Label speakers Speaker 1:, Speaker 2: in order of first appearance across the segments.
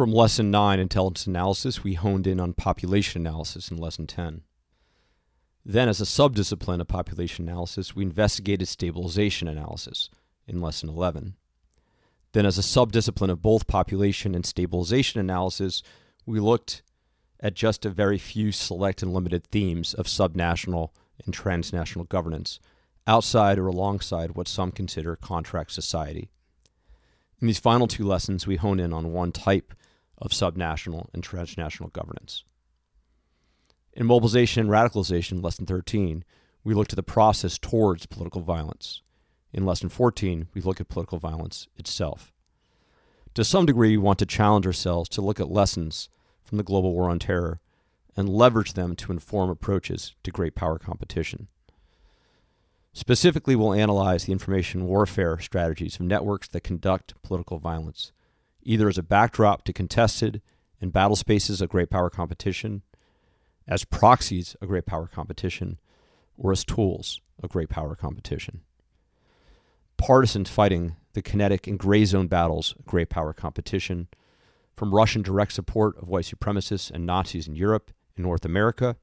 Speaker 1: From Lesson 9, Intelligence Analysis, we honed in on population analysis in Lesson 10. Then, as a subdiscipline of population analysis, we investigated stabilization analysis in Lesson 11. Then, as a subdiscipline of both population and stabilization analysis, we looked at just a very few select and limited themes of subnational and transnational governance, outside or alongside what some consider contract society. In these final two lessons, we hone in on one type of subnational and transnational governance. In mobilization and radicalization, lesson 13, we look at the process towards political violence. In lesson 14, we look at political violence itself. To some degree, we want to challenge ourselves to look at lessons from the global war on terror and leverage them to inform approaches to great power competition. Specifically, we'll analyze the information warfare strategies of networks that conduct political violence, either as a backdrop to contested and battle spaces of great power competition, as proxies of great power competition, or as tools of great power competition. Partisans fighting the kinetic and gray zone battles of great power competition, from Russian direct support of white supremacists and Nazis in Europe and North America,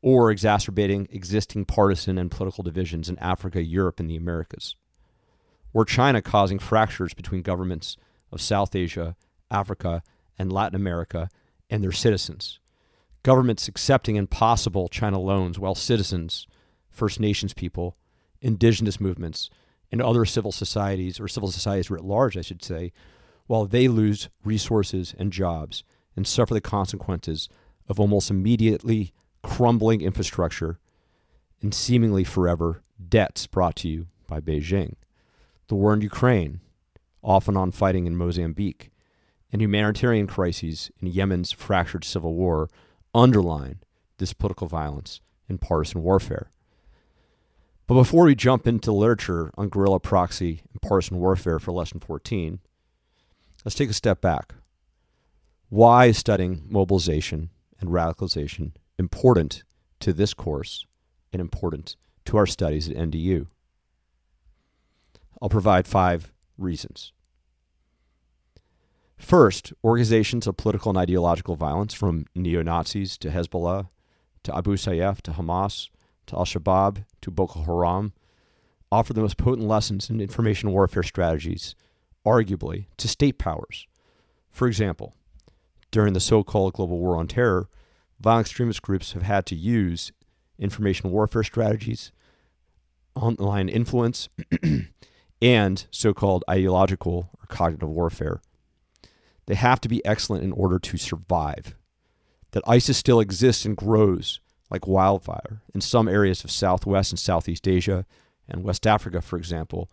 Speaker 1: or exacerbating existing partisan and political divisions in Africa, Europe, and the Americas, or China causing fractures between governments of South Asia, Africa, and Latin America and their citizens. Governments accepting impossible China loans while citizens, First Nations people, indigenous movements, and other civil societies, or civil societies writ large, I should say, while they lose resources and jobs and suffer the consequences of almost immediately crumbling infrastructure and seemingly forever debts brought to you by Beijing. The war in Ukraine, off and on fighting in Mozambique, and humanitarian crises in Yemen's fractured civil war underline this political violence and partisan warfare. But before we jump into literature on guerrilla proxy and partisan warfare for lesson 14, let's take a step back. Why is studying mobilization and radicalization important to this course and important to our studies at NDU? I'll provide five reasons. First, organizations of political and ideological violence, from neo Nazis to Hezbollah, to Abu Sayyaf, to Hamas, to Al Shabaab, to Boko Haram, offer the most potent lessons in information warfare strategies, arguably, to state powers. For example, during the so called global war on terror, violent extremist groups have had to use information warfare strategies, online influence, and so called ideological or cognitive warfare they have to be excellent in order to survive. That ISIS still exists and grows like wildfire in some areas of Southwest and Southeast Asia and West Africa, for example,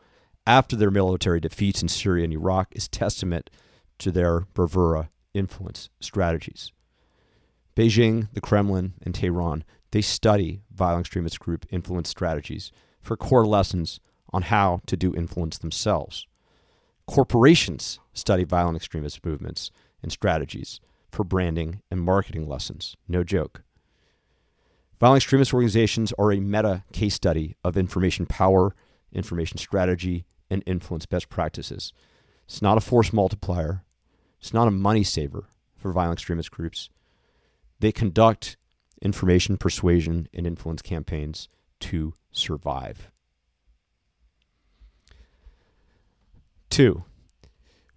Speaker 1: after their military defeats in Syria and Iraq is testament to their bravura influence strategies. Beijing, the Kremlin, and Tehran, they study violent extremist group influence strategies for core lessons on how to do influence themselves. Corporations study violent extremist movements and strategies for branding and marketing lessons. No joke. Violent extremist organizations are a meta case study of information power, information strategy, and influence best practices. It's not a force multiplier, it's not a money saver for violent extremist groups. They conduct information persuasion and influence campaigns to survive. Two,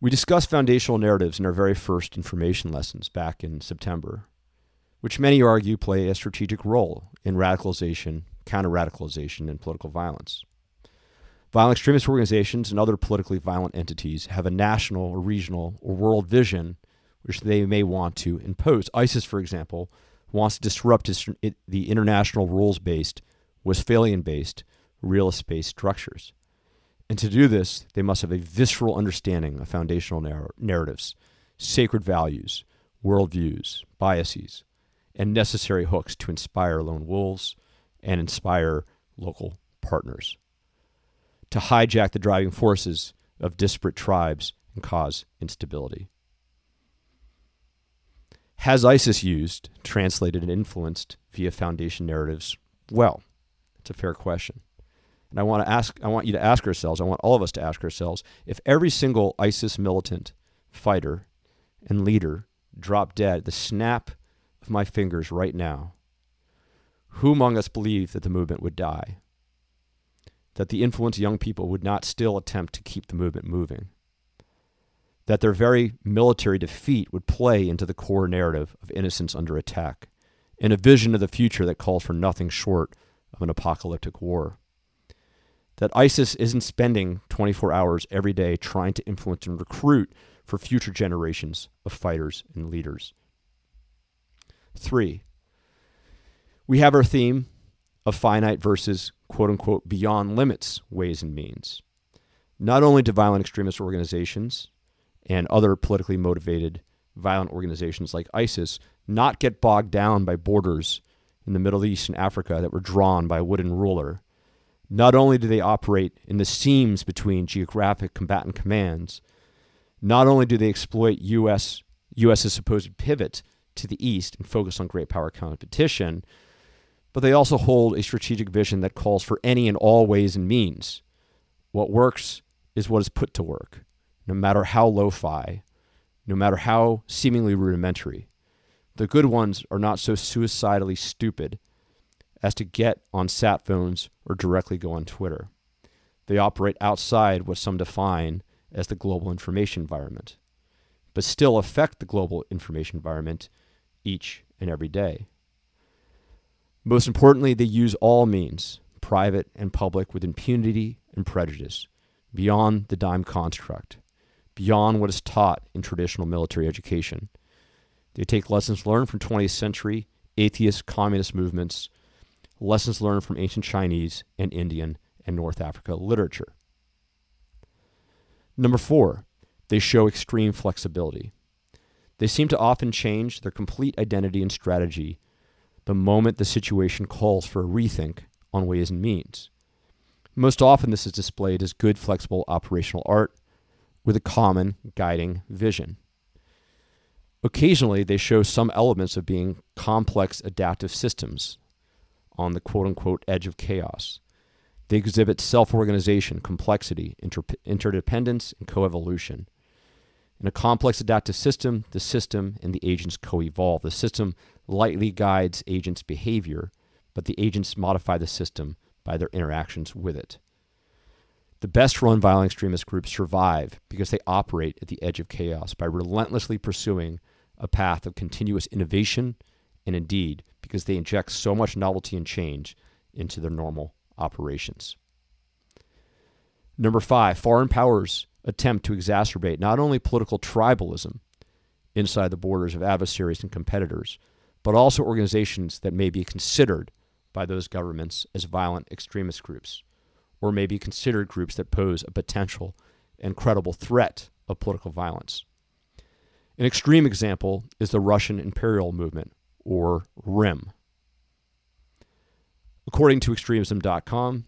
Speaker 1: we discussed foundational narratives in our very first information lessons back in September, which many argue play a strategic role in radicalization, counter radicalization, and political violence. Violent extremist organizations and other politically violent entities have a national or regional or world vision which they may want to impose. ISIS, for example, wants to disrupt the international rules based, Westphalian based, realist based structures. And to do this, they must have a visceral understanding of foundational narr- narratives, sacred values, worldviews, biases, and necessary hooks to inspire lone wolves and inspire local partners. To hijack the driving forces of disparate tribes and cause instability. Has ISIS used, translated, and influenced via foundation narratives? Well, it's a fair question. And I want to ask I want you to ask ourselves, I want all of us to ask ourselves, if every single ISIS militant fighter and leader dropped dead at the snap of my fingers right now, who among us believed that the movement would die? That the influenced young people would not still attempt to keep the movement moving? That their very military defeat would play into the core narrative of innocence under attack, in a vision of the future that calls for nothing short of an apocalyptic war? That ISIS isn't spending 24 hours every day trying to influence and recruit for future generations of fighters and leaders. Three, we have our theme of finite versus quote unquote beyond limits ways and means. Not only do violent extremist organizations and other politically motivated violent organizations like ISIS not get bogged down by borders in the Middle East and Africa that were drawn by a wooden ruler. Not only do they operate in the seams between geographic combatant commands, not only do they exploit US US's supposed pivot to the east and focus on great power competition, but they also hold a strategic vision that calls for any and all ways and means. What works is what is put to work, no matter how lo fi, no matter how seemingly rudimentary. The good ones are not so suicidally stupid as to get on sat phones or directly go on Twitter. They operate outside what some define as the global information environment, but still affect the global information environment each and every day. Most importantly, they use all means, private and public, with impunity and prejudice, beyond the DIME construct, beyond what is taught in traditional military education. They take lessons learned from 20th century atheist communist movements, lessons learned from ancient Chinese and Indian and North Africa literature. Number four, they show extreme flexibility. They seem to often change their complete identity and strategy the moment the situation calls for a rethink on ways and means. Most often, this is displayed as good, flexible operational art with a common guiding vision. Occasionally, they show some elements of being complex adaptive systems on the quote unquote edge of chaos. They exhibit self organization, complexity, inter- interdependence, and coevolution. In a complex adaptive system, the system and the agents co evolve. The system lightly guides agents' behavior, but the agents modify the system by their interactions with it. The best run violent extremist groups survive because they operate at the edge of chaos by relentlessly pursuing a path of continuous innovation, and indeed, because they inject so much novelty and change into their normal operations. Number five, foreign powers attempt to exacerbate not only political tribalism inside the borders of adversaries and competitors, but also organizations that may be considered by those governments as violent extremist groups, or may be considered groups that pose a potential and credible threat of political violence. An extreme example is the Russian imperial movement, or RIM. According to extremism.com,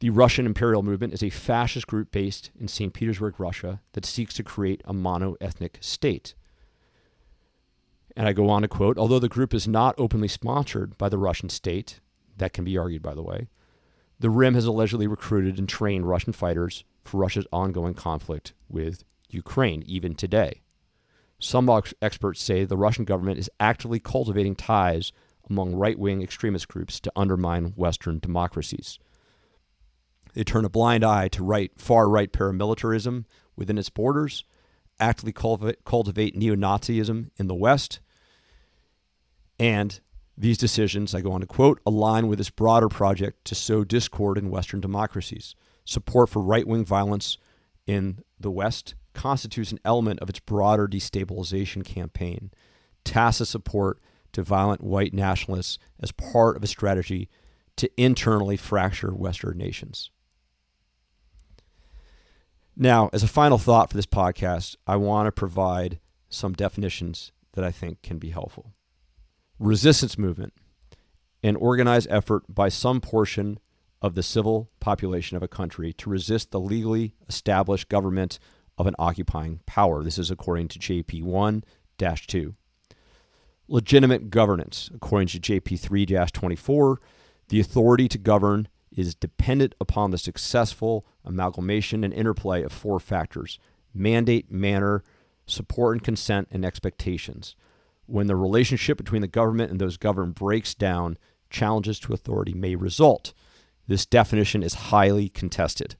Speaker 1: the Russian imperial movement is a fascist group based in St. Petersburg, Russia, that seeks to create a mono ethnic state. And I go on to quote Although the group is not openly sponsored by the Russian state, that can be argued, by the way, the RIM has allegedly recruited and trained Russian fighters for Russia's ongoing conflict with Ukraine, even today. Some experts say the Russian government is actively cultivating ties among right wing extremist groups to undermine Western democracies. They turn a blind eye to right, far right paramilitarism within its borders, actively cultivate, neo Nazism in the West, and these decisions, I go on to quote, align with this broader project to sow discord in Western democracies. Support for right wing violence in the West constitutes an element of its broader destabilization campaign. Tacit support to violent white nationalists as part of a strategy to internally fracture Western nations. Now, as a final thought for this podcast, I want to provide some definitions that I think can be helpful. Resistance movement, an organized effort by some portion of the civil population of a country to resist the legally established government of an occupying power. This is according to JP 1 2. Legitimate governance, according to JP 3 24, the authority to govern is dependent upon the successful amalgamation and interplay of four factors mandate, manner, support and consent and expectations. When the relationship between the government and those governed breaks down, challenges to authority may result. This definition is highly contested.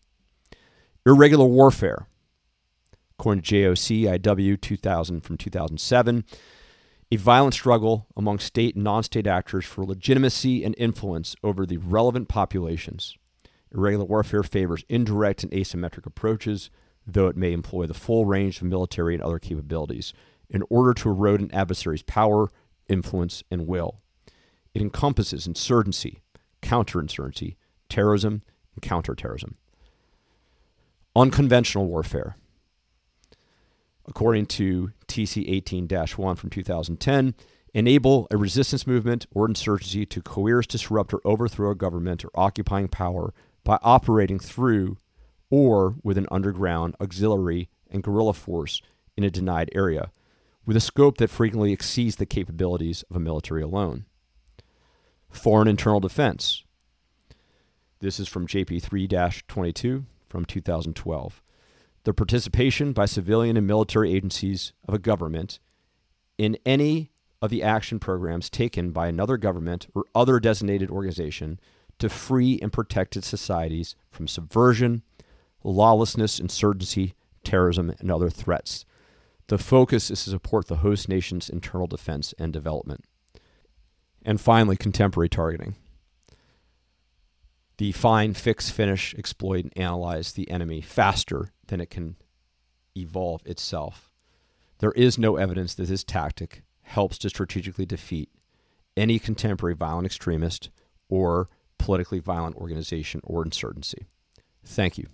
Speaker 1: Irregular warfare, according to JOCIW 2000 from 2007, a violent struggle among state and non state actors for legitimacy and influence over the relevant populations. Irregular warfare favors indirect and asymmetric approaches, though it may employ the full range of military and other capabilities in order to erode an adversary's power, influence, and will. It encompasses insurgency, counterinsurgency, terrorism, and counterterrorism. Unconventional warfare. According to TC 18 1 from 2010, enable a resistance movement or insurgency to coerce, disrupt, or overthrow a government or occupying power by operating through or with an underground auxiliary and guerrilla force in a denied area, with a scope that frequently exceeds the capabilities of a military alone. Foreign internal defense. This is from JP 3 22 from 2012. The participation by civilian and military agencies of a government in any of the action programs taken by another government or other designated organization to free and protect its societies from subversion, lawlessness, insurgency, terrorism, and other threats. The focus is to support the host nation's internal defense and development. And finally, contemporary targeting. The find, fix, finish, exploit, and analyze the enemy faster than it can evolve itself. There is no evidence that this tactic helps to strategically defeat any contemporary violent extremist or politically violent organization or insurgency. Thank you.